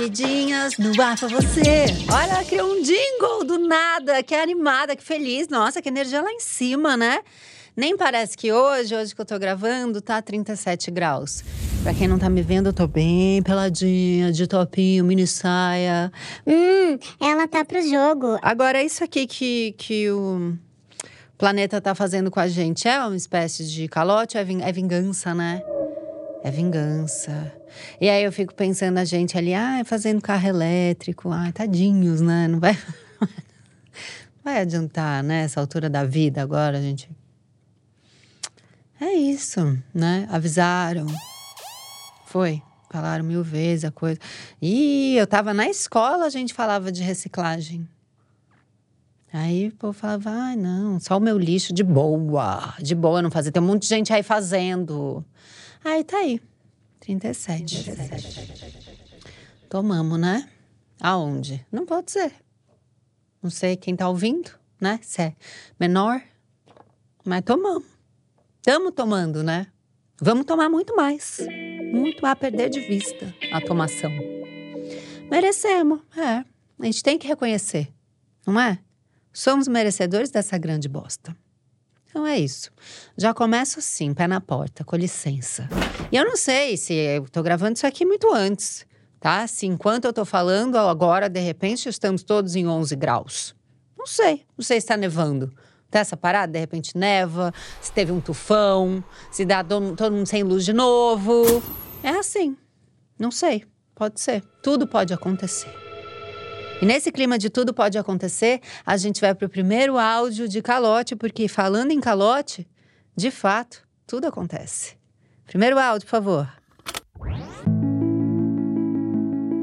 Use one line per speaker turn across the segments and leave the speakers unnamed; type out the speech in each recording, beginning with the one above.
Rapidinhas no ar pra você. Olha, criou um jingle do nada. Que animada, que feliz. Nossa, que energia lá em cima, né? Nem parece que hoje, hoje que eu tô gravando, tá 37 graus. Pra quem não tá me vendo, eu tô bem peladinha, de topinho, mini saia.
Hum, ela tá pro jogo.
Agora, é isso aqui que, que o planeta tá fazendo com a gente é uma espécie de calote ou é, ving é vingança, né? É vingança. E aí eu fico pensando a gente ali, ai, fazendo carro elétrico, ai, tadinhos, né? Não vai, vai adiantar, né? Essa altura da vida agora, a gente. É isso, né? Avisaram. Foi. Falaram mil vezes a coisa. E eu tava na escola, a gente falava de reciclagem. Aí o povo falava, ai, não, só o meu lixo de boa, de boa não fazer. Tem um monte de gente aí fazendo. Aí tá aí, 37. 37. Tomamos, né? Aonde? Não pode dizer. Não sei quem tá ouvindo, né? Se é menor, mas tomamos. Estamos tomando, né? Vamos tomar muito mais. Muito a perder de vista a tomação. Merecemos, é. A gente tem que reconhecer, não é? Somos merecedores dessa grande bosta. Então é isso. Já começo assim, pé na porta, com licença. E eu não sei se eu tô gravando isso aqui muito antes, tá? Se enquanto eu tô falando, agora, de repente, estamos todos em 11 graus. Não sei. Não sei se tá nevando. Tá essa parada? De repente neva, se teve um tufão, se dá todo mundo sem luz de novo. É assim. Não sei. Pode ser. Tudo pode acontecer. E nesse clima de tudo pode acontecer, a gente vai para o primeiro áudio de calote, porque falando em calote, de fato, tudo acontece. Primeiro áudio, por favor.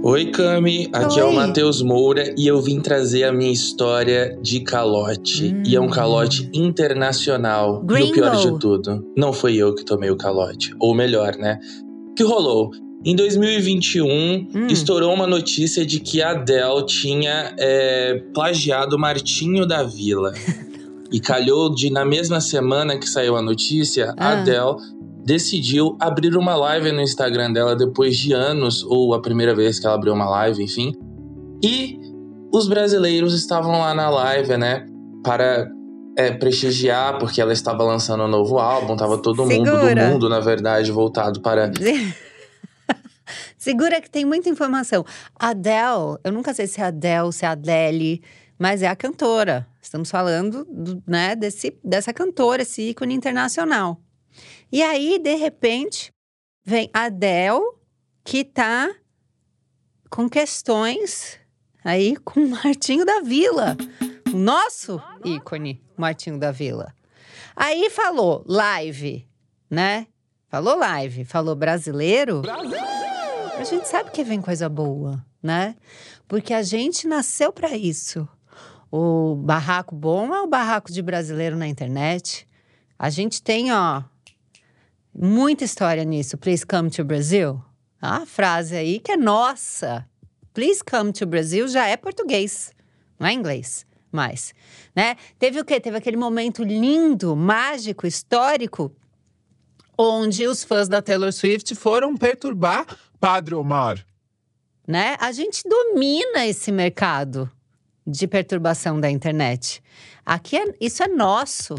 Oi, Cami. Aqui Oi. é o Matheus Moura e eu vim trazer a minha história de calote. Hum. E é um calote internacional. Gringo. E o pior de tudo, não foi eu que tomei o calote. Ou melhor, né? O que rolou? Em 2021, hum. estourou uma notícia de que a Adele tinha é, plagiado Martinho da Vila. e calhou de, na mesma semana que saiu a notícia, ah. a Adele decidiu abrir uma live no Instagram dela depois de anos, ou a primeira vez que ela abriu uma live, enfim. E os brasileiros estavam lá na live, né? Para é, prestigiar, porque ela estava lançando um novo álbum, tava todo Segura. mundo do mundo, na verdade, voltado para
Segura que tem muita informação. Adele, eu nunca sei se é Adele, se é Adele, mas é a cantora. Estamos falando do, né, desse, dessa cantora, esse ícone internacional. E aí, de repente, vem Adele, que tá com questões aí com Martinho da Vila. O nosso ícone, Martinho da Vila. Aí falou live, né? Falou live, falou brasileiro. Brasil! A gente sabe que vem coisa boa, né? Porque a gente nasceu para isso. O barraco bom é o barraco de brasileiro na internet. A gente tem, ó, muita história nisso. Please come to Brazil. A frase aí que é nossa. Please come to Brazil já é português, não é inglês mais, né? Teve o quê? Teve aquele momento lindo, mágico, histórico, onde os fãs da Taylor Swift foram perturbar Padre Omar. Né? A gente domina esse mercado de perturbação da internet. Aqui é, isso é nosso,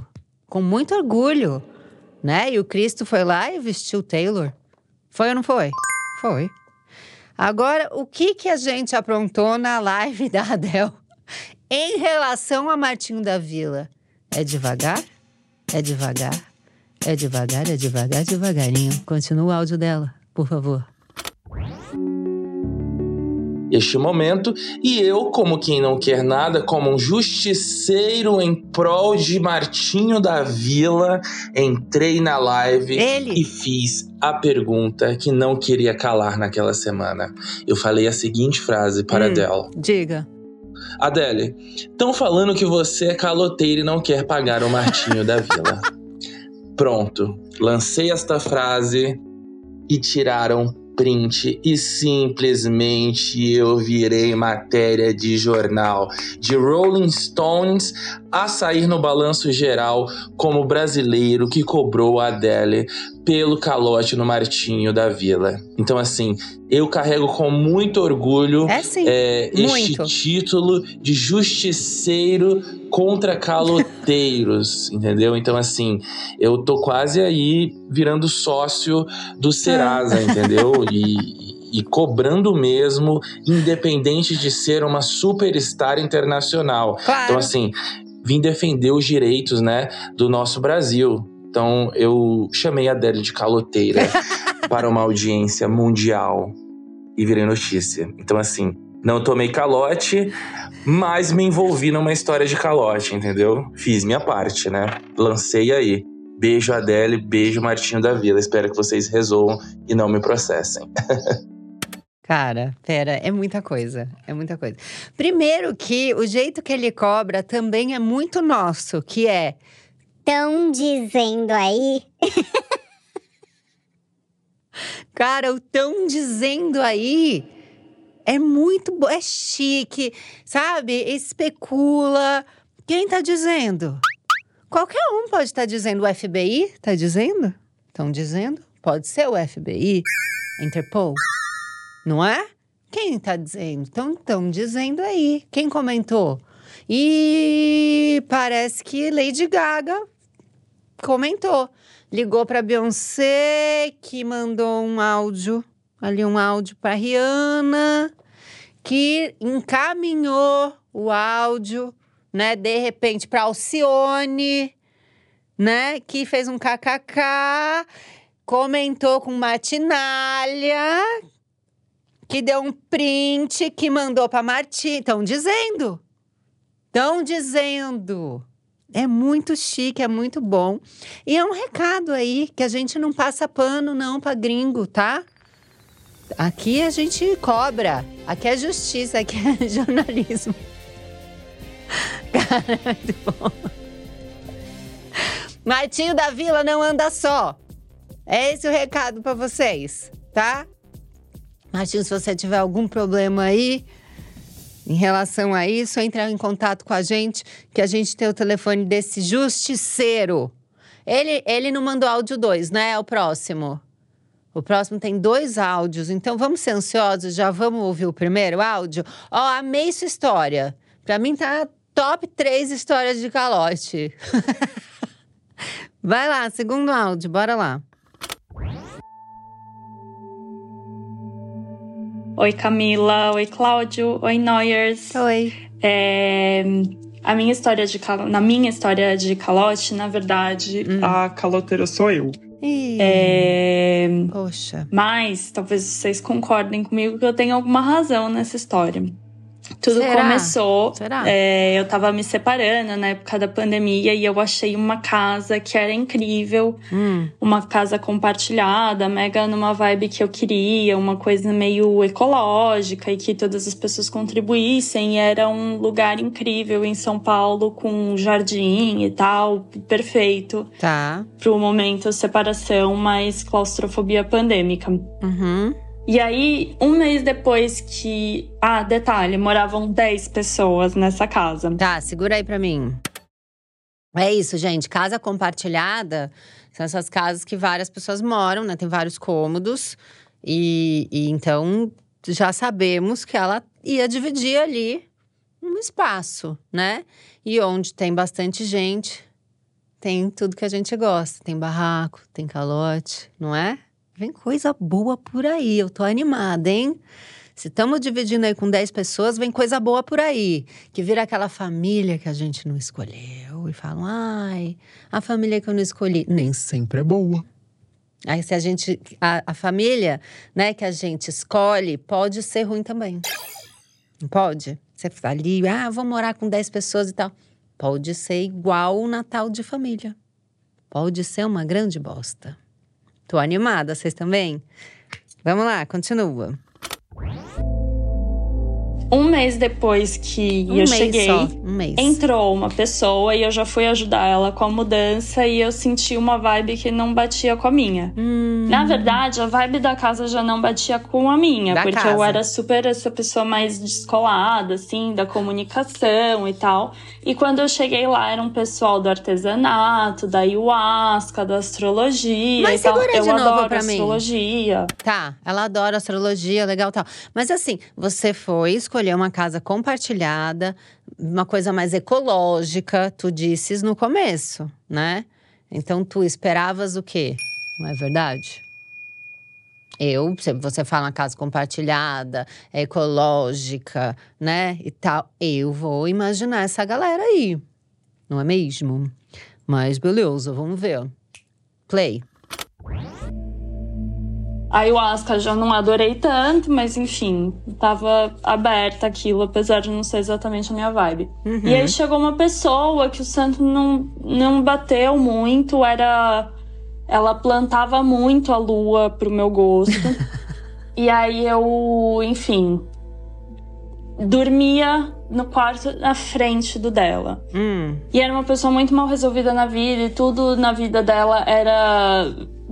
com muito orgulho, né? E o Cristo foi lá e vestiu Taylor. Foi ou não foi? Foi. Agora, o que que a gente aprontou na live da Adele em relação a Martinho da Vila? É devagar? É devagar? É devagar, é devagar, devagarinho. Continua o áudio dela, por favor
este momento, e eu, como quem não quer nada, como um justiceiro em prol de Martinho da Vila, entrei na live
Ele.
e fiz a pergunta que não queria calar naquela semana. Eu falei a seguinte frase para hum, Adele.
Diga.
Adele, estão falando que você é caloteiro e não quer pagar o Martinho da Vila. Pronto, lancei esta frase e tiraram print e simplesmente eu virei matéria de jornal. De Rolling Stones a sair no balanço geral como brasileiro que cobrou a Adele pelo calote no Martinho da Vila. Então, assim, eu carrego com muito orgulho
é,
é, este título de justiceiro contra caloteiros, entendeu? Então, assim, eu tô quase aí virando sócio do Serasa, ah. entendeu? E, e cobrando mesmo, independente de ser uma superstar internacional.
Claro.
Então, assim, vim defender os direitos, né, do nosso Brasil. Então, eu chamei a Adele de caloteira para uma audiência mundial e virei notícia. Então, assim, não tomei calote, mas me envolvi numa história de calote, entendeu? Fiz minha parte, né? Lancei aí. Beijo, Adele, beijo, Martinho da Vila. Espero que vocês resolvam e não me processem.
Cara, pera, é muita coisa, é muita coisa. Primeiro que o jeito que ele cobra também é muito nosso, que é…
Tão dizendo aí…
Cara, o tão dizendo aí é muito bom, é chique, sabe? Especula. Quem tá dizendo? Qualquer um pode estar tá dizendo. O FBI tá dizendo? Estão dizendo? Pode ser o FBI, Interpol. Não é? Quem está dizendo? Então, estão dizendo aí. Quem comentou? E parece que Lady Gaga comentou. Ligou para Beyoncé, que mandou um áudio, ali um áudio para Rihanna, que encaminhou o áudio, né, de repente para Alcione, né, que fez um kkk, comentou com Matinalha, que deu um print, que mandou para Martim. Estão dizendo. Estão dizendo. É muito chique, é muito bom. E é um recado aí que a gente não passa pano não para gringo, tá? Aqui a gente cobra. Aqui é justiça, aqui é jornalismo. Cara, é muito bom. Martinho da Vila não anda só. É esse o recado para vocês, tá? Martinho, se você tiver algum problema aí em relação a isso, entre em contato com a gente, que a gente tem o telefone desse justiceiro. Ele, ele não mandou áudio 2, né? É o próximo. O próximo tem dois áudios, então vamos ser ansiosos, já vamos ouvir o primeiro áudio? Ó, amei sua história. Pra mim tá top 3 histórias de calote. Vai lá, segundo áudio, bora lá.
Oi, Camila. Oi, Cláudio. Oi, Noyers.
Oi.
É, a minha história de na minha história de calote, na verdade, hum. a caloteira sou eu.
É, Poxa.
Mas talvez vocês concordem comigo que eu tenho alguma razão nessa história. Tudo Será? começou.
Será?
É, eu tava me separando na época da pandemia e eu achei uma casa que era incrível.
Hum.
Uma casa compartilhada, mega numa vibe que eu queria, uma coisa meio ecológica e que todas as pessoas contribuíssem. E era um lugar incrível em São Paulo, com um jardim e tal, perfeito.
Tá.
Pro momento separação, mas claustrofobia pandêmica.
Uhum.
E aí, um mês depois que. Ah, detalhe, moravam 10 pessoas nessa casa.
Tá, segura aí pra mim. É isso, gente. Casa compartilhada são essas casas que várias pessoas moram, né? Tem vários cômodos. E, e então já sabemos que ela ia dividir ali um espaço, né? E onde tem bastante gente, tem tudo que a gente gosta. Tem barraco, tem calote, não é? Vem coisa boa por aí, eu tô animada, hein? Se estamos dividindo aí com 10 pessoas, vem coisa boa por aí. Que vira aquela família que a gente não escolheu. E falam, ai, a família que eu não escolhi. Nem sempre é boa. Aí, se a gente. A, a família, né, que a gente escolhe, pode ser ruim também. Não pode? Você tá ali, ah, vou morar com 10 pessoas e tal. Pode ser igual o Natal de família. Pode ser uma grande bosta. Tô animada, vocês também? Vamos lá, continua.
Um mês depois que
Um
eu
mês
cheguei,
só, um mês.
entrou uma pessoa e eu já fui ajudar ela com a mudança e eu senti uma vibe que não batia com a minha.
Hum,
Na verdade, a vibe da casa já não batia com a minha,
Da
porque
casa.
eu era super essa pessoa mais descolada, assim, da comunicação e tal. E quando eu cheguei lá, era um pessoal do artesanato, da ayahuasca, da astrologia
Mas
e tal.
segura
Eu
de novo
adoro
pra mim.
astrologia.
Tá, ela adora astrologia, legal tal. Mas assim, você foi escolher uma casa compartilhada, uma coisa mais ecológica, tu disses no começo, né? Então tu esperavas o quê? Não é verdade? Eu, você fala uma casa compartilhada, é ecológica, né? E tal, eu vou imaginar essa galera aí. Não é mesmo? Mas beleza, vamos ver. Play.
A ayahuasca já não adorei tanto, mas enfim, tava aberta aquilo, apesar de não ser exatamente a minha vibe. E aí chegou uma pessoa que o santo não, não bateu muito, era. Ela plantava muito a lua pro meu gosto. e aí eu, enfim, dormia no quarto na frente do dela.
Hum.
E era uma pessoa muito mal resolvida na vida e tudo na vida dela era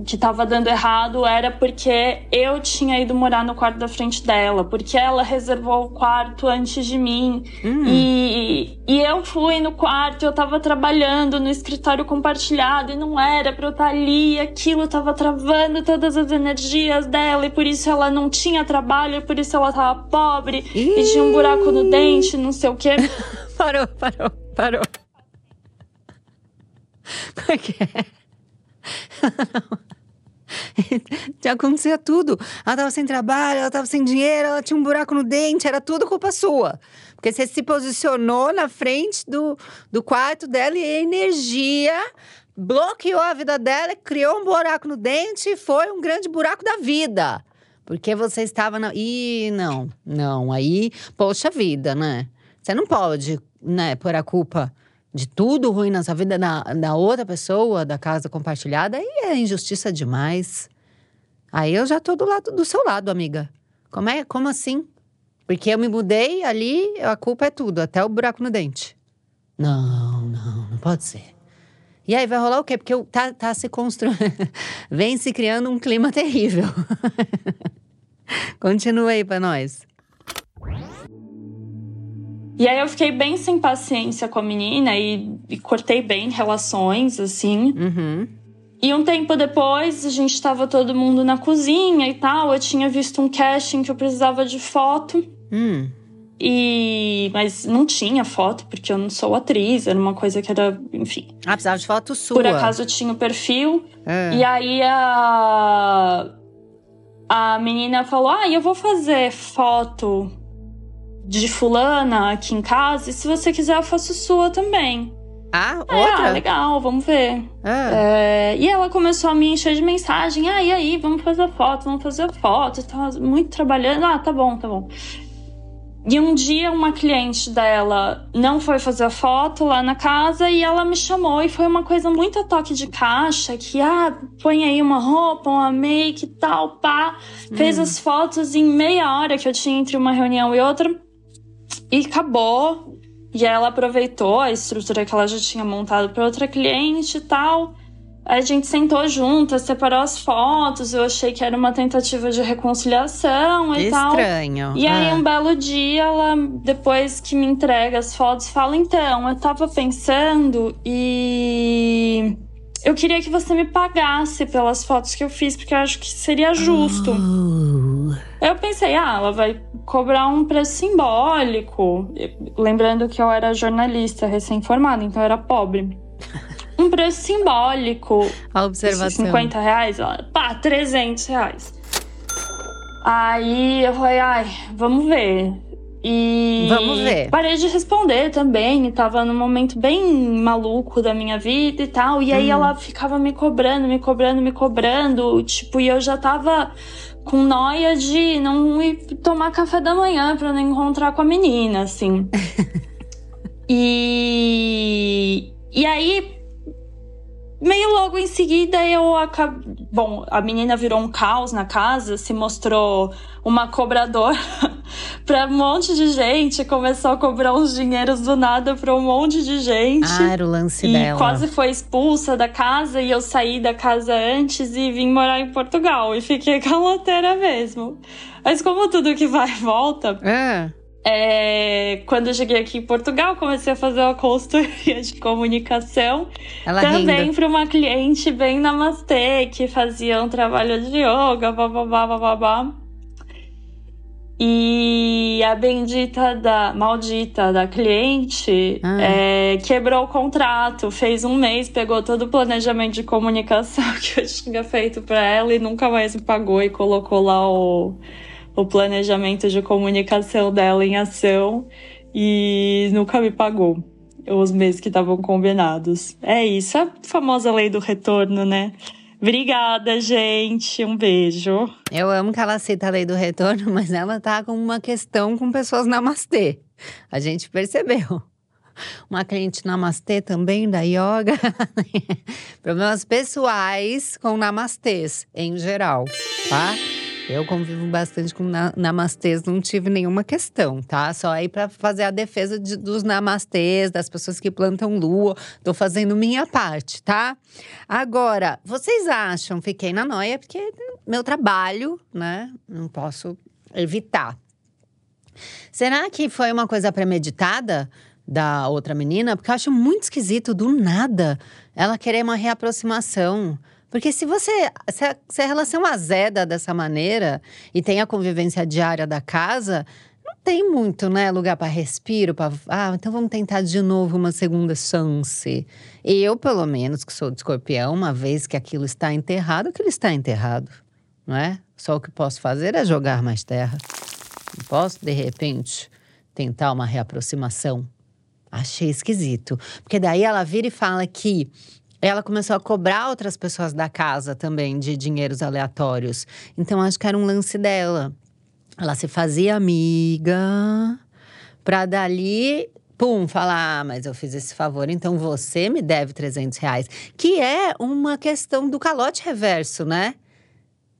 que tava dando errado era porque eu tinha ido morar no quarto da frente dela, porque ela reservou o quarto antes de mim. E, e eu fui no quarto, eu tava trabalhando no escritório compartilhado e não era pra eu estar ali, e aquilo tava travando todas as energias dela e por isso ela não tinha trabalho, e por isso ela tava pobre e tinha um buraco no dente, não sei o quê.
Parou, parou, parou. Como é que é? Acontecia tudo. Ela tava sem trabalho, ela tava sem dinheiro, ela tinha um buraco no dente, era tudo culpa sua. Porque você se posicionou na frente do, do quarto dela e a energia bloqueou a vida dela, criou um buraco no dente e foi um grande buraco da vida. Porque você estava na. Ih, não, não. Aí, poxa vida, né? Você não pode, né, pôr a culpa de tudo ruim na sua vida na, na outra pessoa, da casa compartilhada. Aí é injustiça demais. Aí eu já tô do lado do seu lado, amiga. Como é? Como assim? Porque eu me mudei ali, a culpa é tudo, até o buraco no dente. Não, não, não pode ser. E aí vai rolar o quê? Porque eu- tá, tá se construindo. Vem se criando um clima terrível. Continua aí pra nós.
E aí eu fiquei bem sem paciência com a menina e, e cortei bem relações, assim.
Uhum.
E um tempo depois, a gente tava todo mundo na cozinha e tal. Eu tinha visto um casting que eu precisava de foto.
Hum.
E... Mas não tinha foto, porque eu não sou atriz. Era uma coisa que era... Enfim.
Ah, precisava de foto sua.
Por acaso eu tinha o perfil.
É.
E aí a... A menina falou, ah, eu vou fazer foto de fulana aqui em casa. E se você quiser, eu faço sua também.
Ah,
ah,
outra?
legal, vamos ver.
Ah.
É, e ela começou a me encher de mensagem. Ah, e aí, vamos fazer foto, vamos fazer foto. Tava muito trabalhando. Ah, tá bom, tá bom. E um dia uma cliente dela não foi fazer a foto lá na casa e ela me chamou e foi uma coisa muito a toque de caixa, que ah, põe aí uma roupa, uma make tal, pá. Fez as fotos em meia hora que eu tinha entre uma reunião e outra. E acabou. E ela aproveitou a estrutura que ela já tinha montado para outra cliente e tal. Aí a gente sentou juntas, separou as fotos. Eu achei que era uma tentativa de reconciliação e tal.
Estranho.
E aí,
Ah.
um belo dia, ela, depois que me entrega as fotos, fala: Então, eu tava pensando e. Eu queria que você me pagasse pelas fotos que eu fiz, porque eu acho que seria justo.
Oh.
Eu pensei, ah, ela vai cobrar um preço simbólico. Lembrando que eu era jornalista recém-formada, então eu era pobre. Um preço simbólico.
A observação.
50 reais, ela, pá, 300 reais. Aí eu falei, ai, vamos ver. E
Vamos ver.
parei de responder também, tava num momento bem maluco da minha vida e tal. E
Hum.
aí ela ficava me cobrando, me cobrando, me cobrando. Tipo, e eu já tava com noia de não ir tomar café da manhã pra não encontrar com a menina, assim. e. E aí meio logo em seguida eu acabei. Bom, a menina virou um caos na casa, se mostrou uma cobradora para um monte de gente, começou a cobrar uns dinheiros do nada para um monte de gente.
Ah, era o lance
e
dela.
quase foi expulsa da casa e eu saí da casa antes e vim morar em Portugal e fiquei caloteira mesmo. Mas como tudo que vai e volta,
É.
é, quando eu cheguei aqui em Portugal, comecei a fazer uma consultoria de comunicação.
Ela
também para uma cliente bem namastê, que fazia um trabalho de yoga, bababá, bababá. E a bendita da maldita da cliente
Ah.
é, quebrou o contrato, fez um mês, pegou todo o planejamento de comunicação que eu tinha feito para ela e nunca mais me pagou e colocou lá o, o planejamento de comunicação dela em ação e nunca me pagou os meses que estavam combinados. É isso, a famosa lei do retorno, né? Obrigada, gente. Um beijo.
Eu amo que ela cita a lei do retorno, mas ela tá com uma questão com pessoas namastê. A gente percebeu. Uma cliente namastê também da yoga. Problemas pessoais com namastês, em geral, tá? Eu convivo bastante com na namastês, não tive nenhuma questão, tá? Só aí pra fazer a defesa de- dos namastês, das pessoas que plantam lua. Tô fazendo minha parte, tá? Agora, vocês acham, fiquei na noia, porque meu trabalho, né? Não posso evitar. Será que foi uma coisa premeditada da outra menina? Porque eu acho muito esquisito, do nada, ela querer uma reaproximação. Porque se você. Se a, se a relação azeda dessa maneira e tem a convivência diária da casa, não tem muito, né? Lugar para respiro, para. Ah, então vamos tentar de novo uma segunda chance. Eu, pelo menos, que sou de escorpião, uma vez que aquilo está enterrado, aquilo está enterrado, não é? Só o que posso fazer é jogar mais terra. Não posso, de repente, tentar uma reaproximação. Achei esquisito. Porque daí ela vira e fala que ela começou a cobrar outras pessoas da casa também de dinheiros aleatórios. Então acho que era um lance dela. Ela se fazia amiga pra dali. Pum, falar, ah, mas eu fiz esse favor, então você me deve 300 reais. Que é uma questão do calote reverso, né?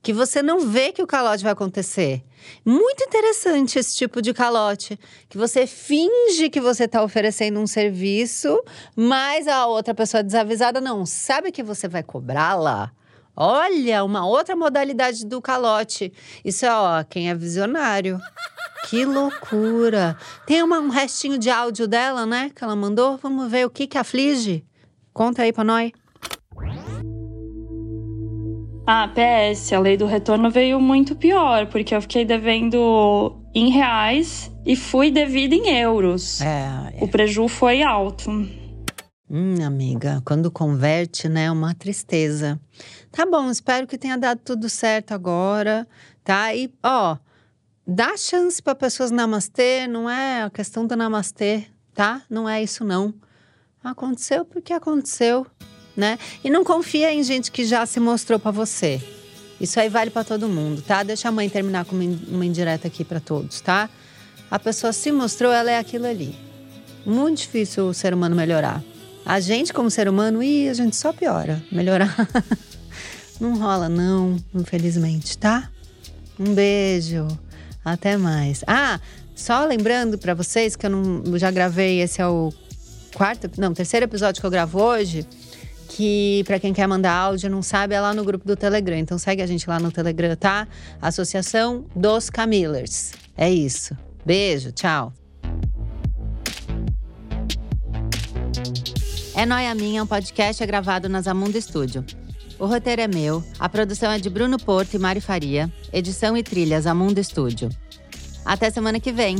Que você não vê que o calote vai acontecer. Muito interessante esse tipo de calote, que você finge que você está oferecendo um serviço, mas a outra pessoa desavisada não sabe que você vai cobrá-la. Olha, uma outra modalidade do calote. Isso é, ó, quem é visionário. Que loucura! Tem uma- um restinho de áudio dela, né? Que ela mandou. Vamos ver o que que aflige. Conta aí pra nós.
Ah, PS, a lei do retorno veio muito pior, porque eu fiquei devendo em reais e fui devida em euros.
É,
O preju foi alto.
Hum, amiga, quando converte, né, é uma tristeza. Tá bom, espero que tenha dado tudo certo agora, tá? E, ó, dá chance para pessoas namastê, não é a questão do namastê, tá? Não é isso, não. Aconteceu porque aconteceu, né? E não confia em gente que já se mostrou para você. Isso aí vale para todo mundo, tá? Deixa a mãe terminar com uma in- uma indireta aqui para todos, tá? A pessoa se mostrou, ela é aquilo ali. Muito difícil o ser humano melhorar. A gente, como ser humano, ih, a gente só piora. Melhorar não rola, não, infelizmente, tá? Um beijo. Até mais. Ah, só lembrando pra vocês que eu não já gravei, esse é o quarto, não, terceiro episódio que eu gravo hoje. Que pra quem quer mandar áudio não sabe, é lá no grupo do Telegram. Então segue a gente lá no Telegram, tá? Associação dos Camillers. É isso. Beijo, tchau. É Noia Minha, um podcast é gravado na Zamundo Estúdio. O roteiro é meu, a produção é de Bruno Porto e Mari Faria, edição e trilhas Zamundo Estúdio. Até semana que vem.